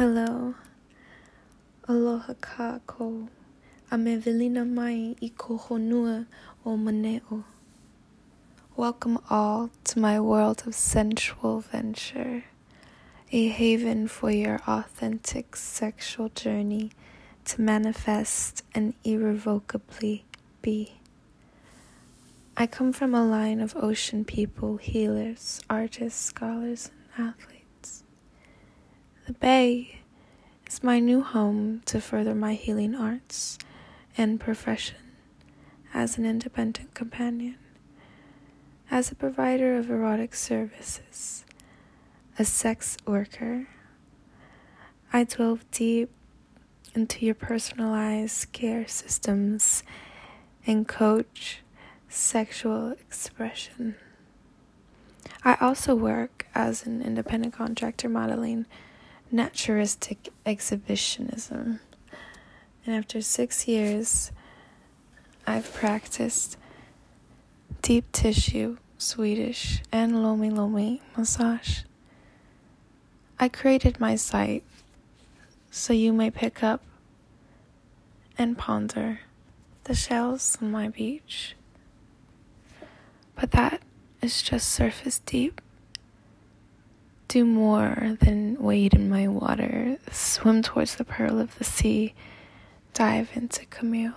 Hello. Aloha kakou. A me velina mai i ko honua o maneo. Welcome all to my world of sensual venture, a haven for your authentic sexual journey to manifest and irrevocably be. I come from a line of ocean people, healers, artists, scholars, and athletes. The Bay is my new home to further my healing arts and profession as an independent companion, as a provider of erotic services, a sex worker. I dove deep into your personalized care systems and coach sexual expression. I also work as an independent contractor modeling naturalistic exhibitionism. And after six years, I've practiced deep tissue, Swedish, and Lomi Lomi massage. I created my site so you may pick up and ponder the shells on my beach. But that is just surface deep do more than wade in my water, swim towards the pearl of the sea, dive into Camille.